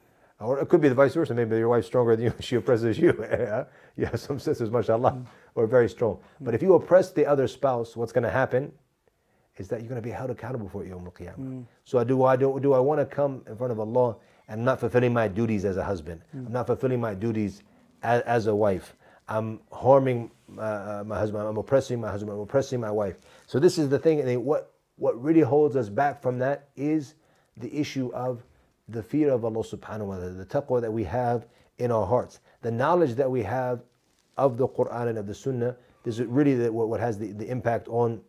Or it could be the vice versa. Maybe your wife's stronger than you, she oppresses you. yeah? You have some sisters, mashallah, who mm. are very strong. But if you mm. oppress the other spouse, what's going to happen is that you're going to be held accountable for it Yawm al-Qiyamah. Mm. So do I, do, do I want to come in front of Allah and not fulfilling my duties as a husband? I'm not fulfilling my duties as, as a wife. I'm harming uh, my husband. I'm oppressing my husband. I'm oppressing my wife. So this is the thing. And what what really holds us back from that is the issue of the fear of Allah Subhanahu wa Taala, the taqwa that we have in our hearts, the knowledge that we have of the Quran and of the Sunnah. This is really the, what, what has the, the impact on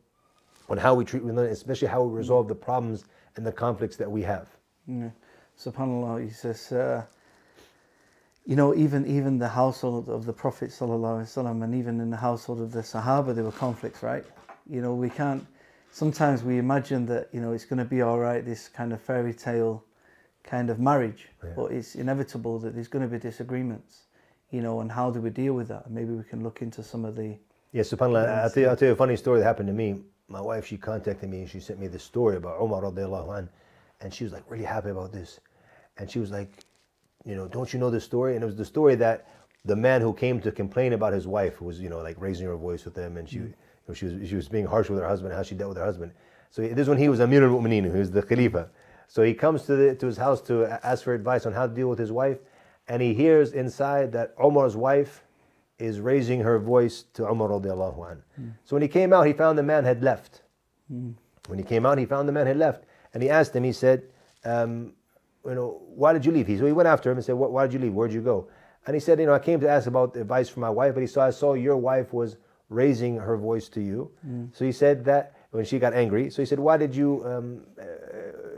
on how we treat one another, especially how we resolve the problems and the conflicts that we have. Yeah. Subhanallah, he says, uh, you know, even even the household of the Prophet wasallam, and even in the household of the Sahaba, there were conflicts, right? You know, we can't. Sometimes we imagine that you know it's going to be all right, this kind of fairy tale kind of marriage, but it's inevitable that there's going to be disagreements. You know, and how do we deal with that? Maybe we can look into some of the. Yeah, subhanAllah. I'll tell, you, I'll tell you a funny story that happened to me. My wife, she contacted me and she sent me this story about Umar radiallahu anh, and she was like really happy about this. And she was like, you know, don't you know this story? And it was the story that the man who came to complain about his wife, who was, you know, like raising her voice with him, and she, mm. you know, she was she was being harsh with her husband, how she dealt with her husband. So this is when he was Amir al-Mu'mineen, who was the Khalifa. So he comes to the, to his house to ask for advice on how to deal with his wife, and he hears inside that Omar's wife is raising her voice to Umar anh. So when he came out, he found the man had left. When he came out, he found the man had left, and he asked him. He said, um, "You know, why did you leave?" He so he went after him and said, "Why why did you leave? Where'd you go?" And he said, "You know, I came to ask about advice from my wife, but he saw I saw your wife was raising her voice to you." So he said that when she got angry. So he said, "Why did you?" Um, uh,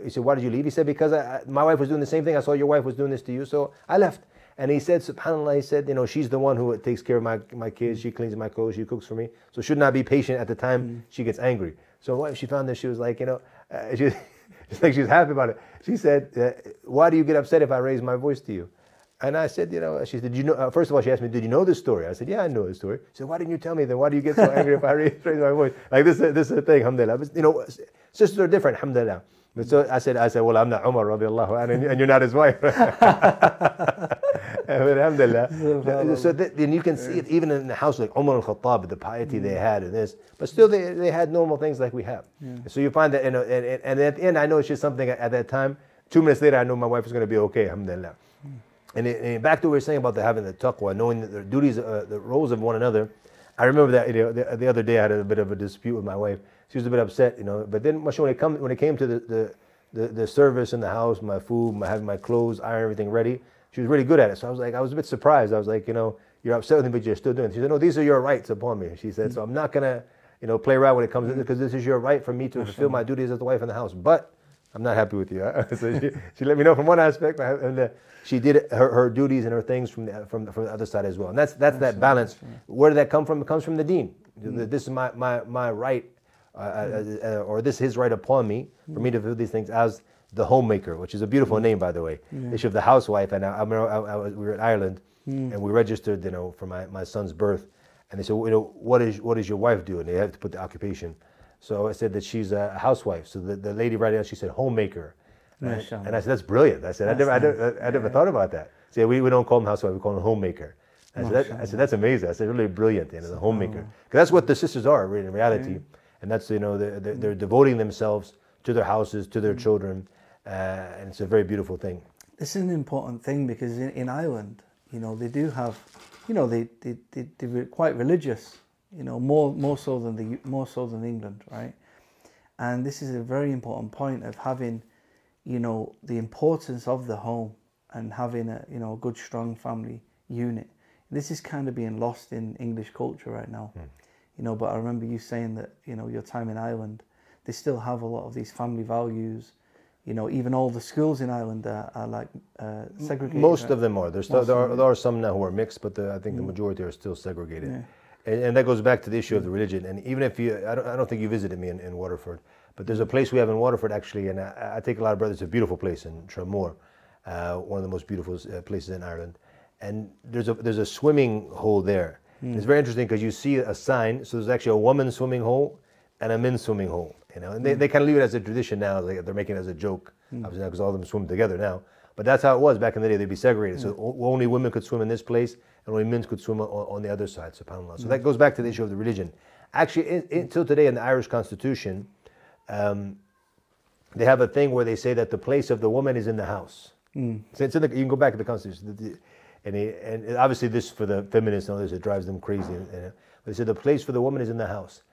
he said, "Why did you leave?" He said, "Because I, my wife was doing the same thing. I saw your wife was doing this to you, so I left." And he said, Subhanallah, he said, you know, she's the one who takes care of my, my kids. She cleans my clothes. She cooks for me. So should not be patient at the time she gets angry. So when she found this, she was like, you know, uh, she, she's like, she's happy about it. She said, uh, why do you get upset if I raise my voice to you? And I said, you know, she said, did you know, uh, first of all, she asked me, did you know this story? I said, yeah, I know this story. She said, why didn't you tell me then? Why do you get so angry if I raise, raise my voice? Like this, is- this is the thing, alhamdulillah. But, you know, sisters are different, alhamdulillah. But so I said, I said, well, I'm not Umar radiallahu anh, and you're not his wife. alhamdulillah. So th- then you can see it even in the house like Umar al-Khattab, the piety they had and this, but still they, they had normal things like we have. So you find that, you know, and, and, and at the end, I know it's just something at, at that time. Two minutes later, I know my wife is going to be okay, alhamdulillah. And, it, and back to what we were saying about the having the taqwa, knowing the, the duties, uh, the roles of one another. I remember that you know, the, the other day I had a bit of a dispute with my wife. She was a bit upset, you know. But then when it come when it came to the, the, the, the service in the house, my food, my having my clothes, iron everything ready, she was really good at it. So I was like, I was a bit surprised. I was like, you know, you're upset with me, but you're still doing it. She said, no, these are your rights upon me. She said, mm. so I'm not gonna, you know, play around when it comes to this because this is your right for me to mm-hmm. fulfill my duties as the wife in the house. But I'm not happy with you. so she, she let me know from one aspect, and uh, she did her, her duties and her things from the, from, the, from the other side as well. And that's that's that balance. Where did that come from? It comes from the deen. This is my, my, my right uh, uh, uh, or this is his right upon me for me to do these things as the homemaker, which is a beautiful name, by the way. The issue of the housewife. And I, I remember I, I was, we were in Ireland and we registered, you know, for my, my son's birth. And they said, well, you know, what is what does your wife do? And they had to put the occupation. So I said that she's a housewife. So the, the lady right now, she said homemaker. And, and I said, that's brilliant. I said, I never, I, never, I, never thought about that. See, we, we don't call them housewife, we call them homemaker. I said, that, I said, that's amazing. I said, really brilliant, you know, the homemaker. Because that's what the sisters are really, in reality. And that's, you know, they're, they're, they're devoting themselves to their houses, to their children. Uh, and it's a very beautiful thing. This is an important thing because in, in Ireland, you know, they do have, you know, they, they, they, they're quite religious, you know, more, more so than the, more so than England, right? And this is a very important point of having, you know, the importance of the home and having a, you know, a good, strong family unit. This is kind of being lost in English culture right now, you know, but I remember you saying that, you know, your time in Ireland, they still have a lot of these family values, you know, even all the schools in Ireland are, are like uh, segregated. Most right? of them are. There's still, there, are, there are some now who are mixed, but the, I think the majority are still segregated. And, and that goes back to the issue of the religion. And even if you, I don't, I don't think you visited me in, in Waterford, but there's a place we have in Waterford actually, and I, I take a lot of brothers. It's a beautiful place in Tramore, uh, one of the most beautiful uh, places in Ireland. And there's a there's a swimming hole there. It's very interesting because you see a sign. So there's actually a woman's swimming hole and a men's swimming hole. You know, and they, they kind of leave it as a tradition now. Like they're making it as a joke, obviously, because all of them swim together now. But that's how it was back in the day. They'd be segregated. So o- only women could swim in this place, and only men could swim on, on the other side. Subhanallah. So that goes back to the issue of the religion. Actually, in, until today in the Irish Constitution, um, they have a thing where they say that the place of the woman is in the house. So it's in the, you can go back to the Constitution. And, he, and obviously, this for the feminists and others, it drives them crazy. And, and- they said the place for the woman is in the house.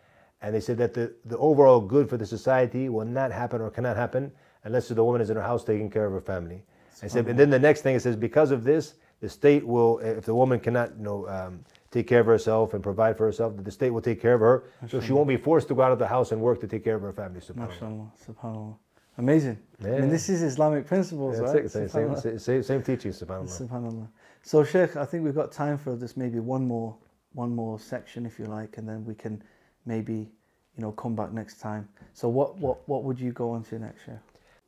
And they said that the, the overall good for the society will not happen or cannot happen unless the woman is in her house taking care of her family. And, said, and then the next thing it says, because of this, the state will, if the woman cannot you know, um, take care of herself and provide for herself, the state will take care of her. So she won't be forced to go out of the house and work to take care of her family. subhanAllah. SubhanAllah. Amazing. I mean, this is Islamic principles, That's right? Same, same, SubhanAllah. same, same, same teaching, subhanAllah. SubhanAllah. So, Sheikh, I think we've got time for just maybe one more, one more section, if you like, and then we can maybe, you know, come back next time. So, what, what, what would you go on to next, Sheikh?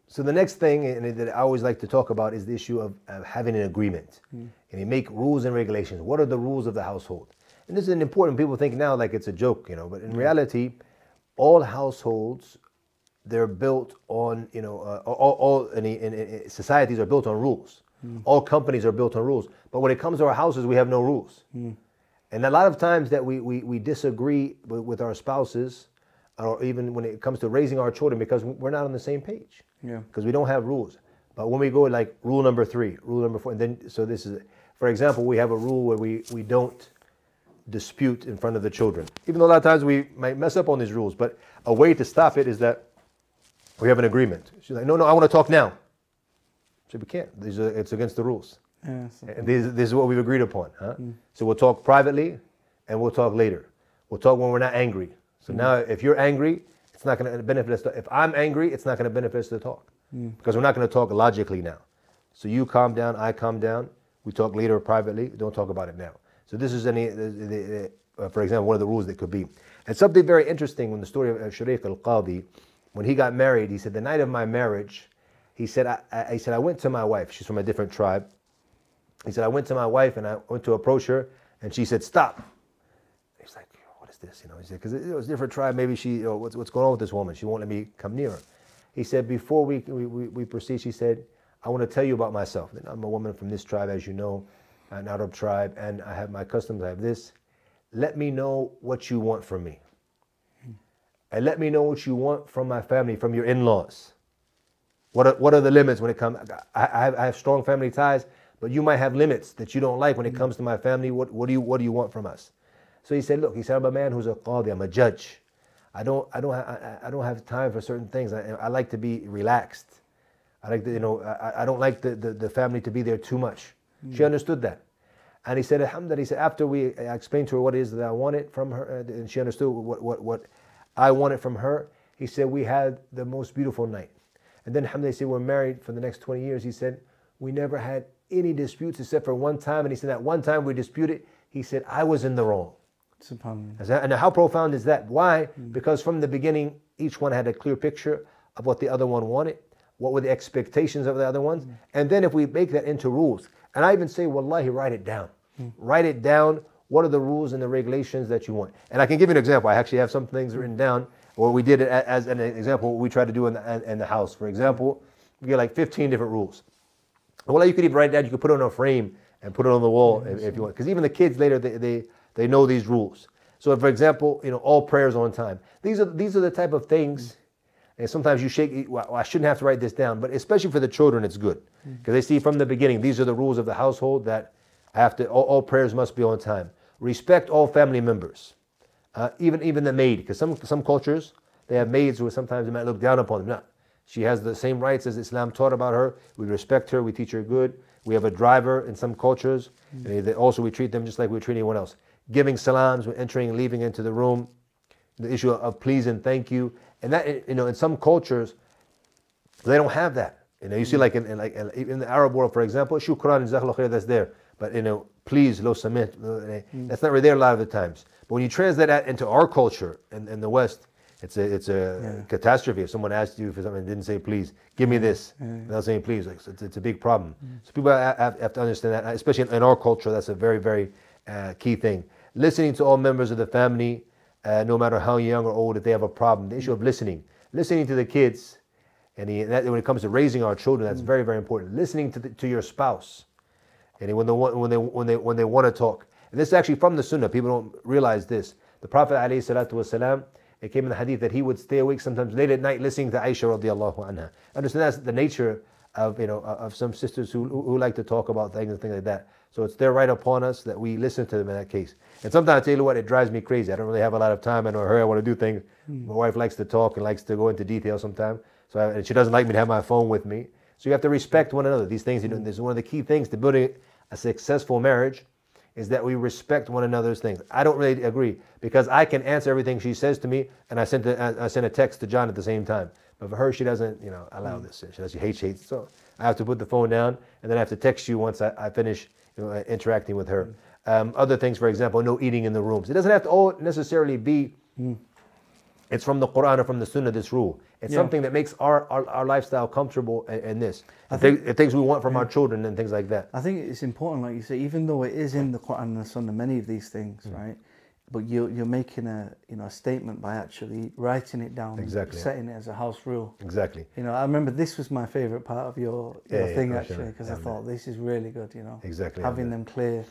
So the next thing and that I always like to talk about is the issue of, of having an agreement. Mm. And you make rules and regulations. What are the rules of the household? And this is an important. People think now like it's a joke, you know, but in mm. reality, all households they're built on, you know, uh, all, all any, in, in, societies are built on rules. Mm. All companies are built on rules. But when it comes to our houses, we have no rules. And a lot of times that we, we, we disagree with, with our spouses, or even when it comes to raising our children, because we're not on the same page. Yeah. Because we don't have rules. But when we go like rule number three, rule number four, and then so this is, for example, we have a rule where we, we don't dispute in front of the children. Even though a lot of times we might mess up on these rules, but a way to stop it is that we have an agreement. She's like, no, no, I want to talk now. So we can't. These are, it's against the rules. Yeah, And this, this is what we've agreed upon. Huh? Hmm. So we'll talk privately and we'll talk later. We'll talk when we're not angry. So now if you're angry, it's not going to benefit us. To, if I'm angry, it's not going to benefit us to talk because we're not going to talk logically now. So you calm down, I calm down. We talk later privately. Don't talk about it now. So this is any, the, the, uh, for example, one of the rules that could be. And something very interesting when the story of Shurayh al-Qadi, when he got married, he said, the night of my marriage, he said, I, I, he said, I went to my wife. She's from a different tribe. He said, I went to my wife and I went to approach her, and she said, "Stop." He's "What is this?" You know, he said, "Because it was a different tribe. Maybe she, you know, what's what's going on with this woman? She won't let me come near her." He said, "Before we we, we, we proceed, she said, I want to tell you about myself. That I'm a woman from this tribe, as you know, an Arab tribe, and I have my customs. I have this. Let me know what you want from me, and let me know what you want from my family, from your in-laws." What are, what are the limits when it comes? I, I, have, I have strong family ties, but you might have limits that you don't like when it mm. comes to my family. What, what, do you, what do you want from us? So he said, look, he said, I'm a man who's a qadi, I'm a judge. I don't, I don't, I, I don't have time for certain things. I, I like to be relaxed. I like to, you know, I, I don't like the, the, the family to be there too much. She understood that. And he said, Alhamdulillah, he said, after we explained to her what it is that I wanted from her, uh, and she understood what, what, what I wanted from her, he said, we had the most beautiful night. And then Alhamdulillah, he said, we're married for the next 20 years. He said, we never had any disputes except for one time. And he said, that one time we disputed, he said, I was in the wrong. Subhanallah. And how profound is that? Why? Hmm. Because from the beginning, each one had a clear picture of what the other one wanted, what were the expectations of the other ones. Hmm. And then if we make that into rules, and I even say, wallahi, write it down. Hmm. Write it down. What are the rules and the regulations that you want? And I can give you an example. I actually have some things written down, or we did it as an example, what we tried to do in the, in the house. For example, we get like 15 different rules. Well, you could even write it down. You could put it on a frame and put it on the wall if, if you want. Because even the kids later, they, they, they know these rules. So, for example, you know, all prayers on time. These are these are the type of things. And sometimes you shake. Well, I shouldn't have to write this down, but especially for the children, it's good because they see from the beginning. These are the rules of the household that I have to. All, all prayers must be on time. Respect all family members, uh, even even the maid. Because some some cultures they have maids who sometimes they might look down upon them. No, she has the same rights as Islam taught about her. We respect her. We teach her good. We have a driver in some cultures. And they- also, we treat them just like we treat anyone else. Giving salams when entering and leaving into the room. The issue of please and thank you. And that, you know, in some cultures, they don't have that. You know, you see mm. like in, in like in the Arab world, for example, shukran and khair, that's there. But you know, please, lo samit, eh, mm. that's not really there a lot of the times. But when you translate that into our culture in, in the West, it's a it's a catastrophe. If someone asked you for something and didn't say please, give me this, without saying please, like, it's, it's a big problem. Mm. So people have, have have to understand that, especially in our culture, that's a very very uh, key thing. Listening to all members of the family, uh, no matter how young or old, if they have a problem. The issue of listening, listening to the kids, and he, that, when it comes to raising our children, that's very, very important. Listening to, the, to your spouse, and when they want, when they when they when they want to talk. And this is actually from the Sunnah. People don't realize this. The Prophet wasalam, it came in the Hadith that he would stay awake sometimes late at night listening to Aisha radiallahu anha. Understand that's the nature of you know of some sisters who who who like to talk about things and things like that. So it's there right upon us that we listen to them in that case. And sometimes I tell you what, it drives me crazy. I don't really have a lot of time. I know her. I want to do things. Hmm. My wife likes to talk and likes to go into detail sometimes. So I, and she doesn't like me to have my phone with me. So you have to respect one another. These things, you know, hmm. this is one of the key things to building a successful marriage is that we respect one another's things. I don't really agree because I can answer everything she says to me, and I sent a, I sent a text to John at the same time. But for her, she doesn't, you know, allow hmm. this. She, does, she hates, hates. So I have to put the phone down, and then I have to text you once I, I finish you know, interacting with her. Um, other things, for example, no eating in the rooms. It doesn't have to all necessarily be. It's from the Quran or from the Sunnah. This rule. It's Yeah. something that makes our, our, our lifestyle comfortable and, in this. Thi- things we want from our children and things like that. I think it's important, like you say, even though it is in the Quran and the Sunnah, many of these things, Mm. right? But you're you're making a you know a statement by actually writing it down, and Exactly. setting it as a house rule. Exactly. You know, I remember this was my favorite part of your, your Yeah, yeah, thing actually because I Yeah, thought this is really good. You know, Exactly, having yeah. them clear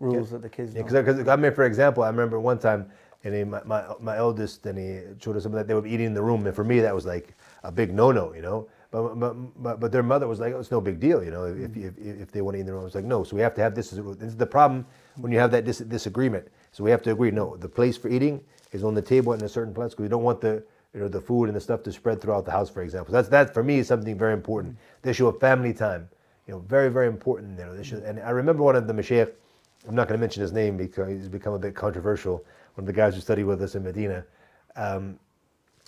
rules that the kids Yeah, know. because I mean, for example, I remember one time, and he, my, my my eldest and he showed us something that they would be eating in the room, and for me that was like a big no-no, you know. But but but, but their mother was like, oh, it's no big deal, you know, if, mm. if if they want to eat in the room. I was like, no. So we have to have this as. This is the problem when you have that dis- disagreement. So we have to agree. No, the place for eating is on the table in a certain place because we don't want the you know the food and the stuff to spread throughout the house. For example, that's that for me is something very important. Mm. The issue of family time, you know, very very important. You know, this should, mm. and I remember one of the mashaykh. I'm not going to mention his name because he's become a bit controversial. One of the guys who studied with us in Medina. Um,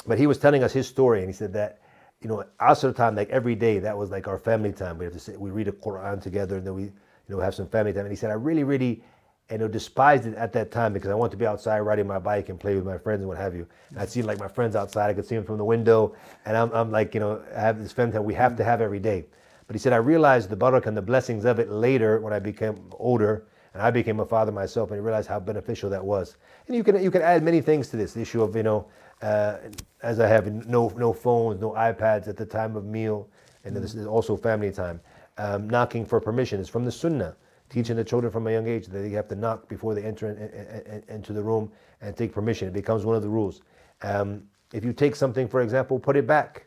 but he was telling us his story, and he said that, you know, Asr time, like every day, that was like our family time. We have to sit, we read a Quran together, and then we, you know, have some family time. And he said, I really, really, you know, despised it at that time because I wanted to be outside riding my bike and play with my friends and what have you. And I'd see like my friends outside, I could see them from the window, and I'm, I'm like, you know, I have this family time we have to have every day. But he said, I realized the barakah and the blessings of it later when I became older and I became a father myself, and I realized how beneficial that was. And you can you can add many things to this the issue of you know, uh, as I have no no phones, no iPads at the time of meal, and this is also family time. Um, knocking for permission is from the Sunnah, teaching the children from a young age that they have to knock before they enter in, in- in- into the room and take permission. It becomes one of the rules. Um, if you take something, for example, put it back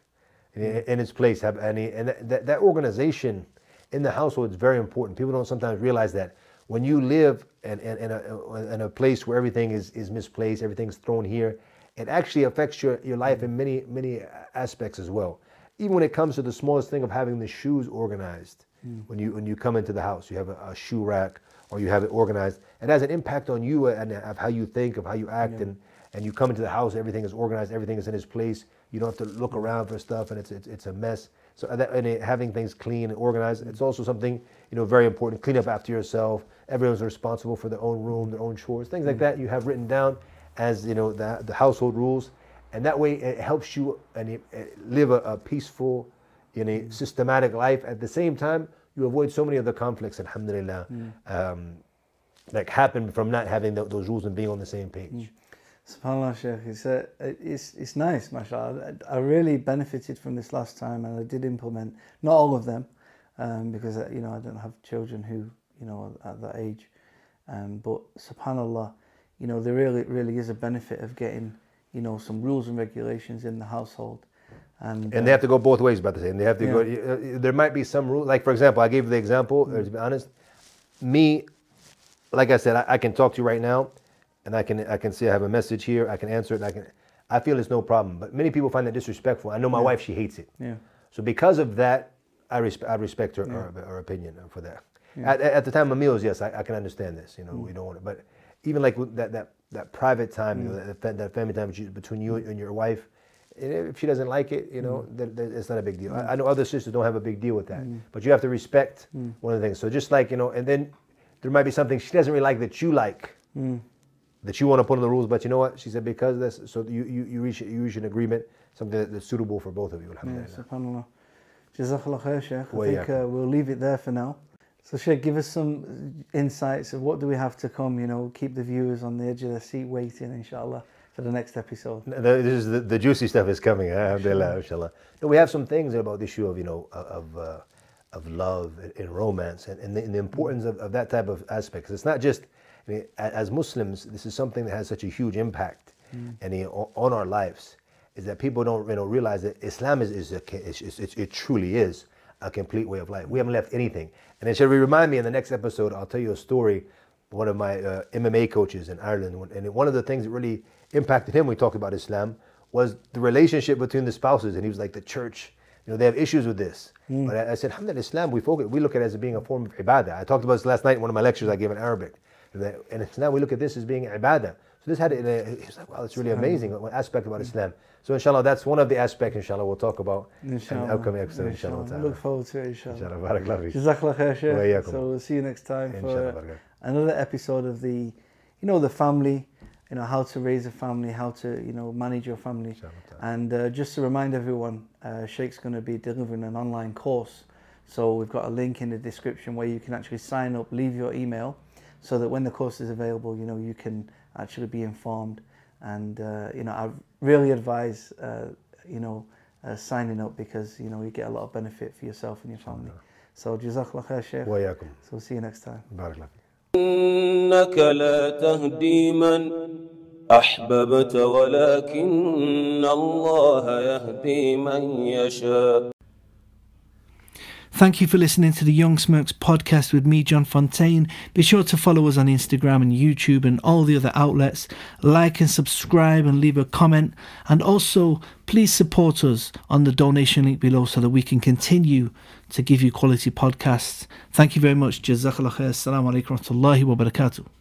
in, in its place. Have any and that, that organization in the household is very important. People don't sometimes realize that when you live in, in, in, a, in a place where everything is, is misplaced, everything's thrown here, it actually affects your, your life in many many aspects as well. Even when it comes to the smallest thing of having the shoes organized, hmm. when you when you come into the house, you have a, a shoe rack or you have it organized. It has an impact on you and of how you think, of how you act, and and you come into the house, everything is organized, everything is in its place. You don't have to look hmm. around for stuff, and it's it's, it's a mess. So uh, that, and it, having things clean and organized, it's hmm. also something you know very important. Clean up after yourself. Everyone's responsible for their own room, their own chores, things like that. You have written down as you know the, the household rules, and that way it helps you and it, it live a, a peaceful, in a systematic life. At the same time, you avoid so many of the conflicts. Alhamdulillah. Um, like happen from not having tho- those rules and being on the same page. SubhanAllah, Sheikh. It's, uh, it's, it's nice, mashallah. I, I really benefited from this last time and I did implement, not all of them, um, because, uh, you know, I don't have children who, you know, are at that age. Um, but subhanAllah, you know, there really, really is a benefit of getting, you know, some rules and regulations in the household. And, And uh, they have to go both ways about the same. They have to Yeah. go. uh, There might be some rule. Like for example, I gave the example. uh, To be honest, me, like I said, I, I can talk to you right now, and I can I can say I have a message here. I can answer it. And I can. I feel it's no problem. But many people find that disrespectful. I know my wife; she hates it. Yeah. So because of that, I respect I respect her her, her opinion for that. At, at the time of meals, yes, I, I can understand this. You know, we mm. don't want it, but even like that that that private time, you know, mm. that, that, that family time between- you and your wife. If she doesn't like it, you know, mm. that, that it's not a big deal. I, I know other sisters don't have a big deal with that, but you have to respect one of the things. So just like you know, and then there might be something she doesn't really like that you like, that you want to put in the rules. But you know what? She said because of this, so you you, you reach you reach an agreement, something that, that's suitable for both of you. Yeah, subhanAllah. Jazakallah khair, Sheikh. I think uh, we'll leave it there for now. So, Sheikh, give us some insights of what do we have to come, you know, keep the viewers on the edge of their seat waiting, inshallah, for the next episode. No, This is the, the juicy stuff is coming. eh? Alhamdulillah, inshallah. No, we have some things about the issue of you know of uh, of love and, romance and, and, the, and the importance of, of that type of aspects. It's not just I mean, as Muslims. This is something that has such a huge impact and you know, on our lives. Is that people don't you know realize that Islam is, is, a, is, is it, truly is a complete way of life. We haven't left anything. And it should remind me in the next episode. I'll tell you a story. One of my uh, MMA coaches in Ireland, and one of the things that really impacted him. when We talked about Islam was the relationship between the spouses, and he was like the church. You know, they have issues with this. But I, I said, Alhamdulillah, Islam, we focus, we look at it as being a form of ibadah. I talked about this last night in one of my lectures I gave in Arabic. And Islam, we look at this as being ibadah. So this had, it in was like, wow, it's really amazing, aspect about Islam. So inshallah, that's one of the aspects, inshallah, we'll talk about in Inshallah. the upcoming episode, inshallah. Inshallah. Look forward to it, inshallah. Inshallah. Jazakallah khair, So, we'll see you next time Inshallah, for another episode of the, you know, the family, you know, how to raise a family, how to, you know, manage your family. And uh, just to remind everyone, uh, Sheikh's going to be delivering an online course. So we've got a link in the description where you can actually sign up, leave your email, so that when the course is available, you know, you can actually be informed. And, uh, you know, I really advise, uh, you know, uh, signing up because, you know, you get a lot of benefit for yourself and your family. So Jazakallah khair, Sheikh. Wa iyaakum. So we'll see you next time. Barakallahu feek. إنك لا تهدي من أحببت ولكن الله يهدي من يشاء Thank you for listening to the Young Smirks podcast with me, John Fontaine. Be sure to follow us on Instagram and YouTube and all the other outlets. Like and subscribe and leave a comment. And also, please support us on the donation link below so that we can continue to give you quality podcasts. Thank you very much. Jazakallah khair. Assalamu alaikum wa barakatuh.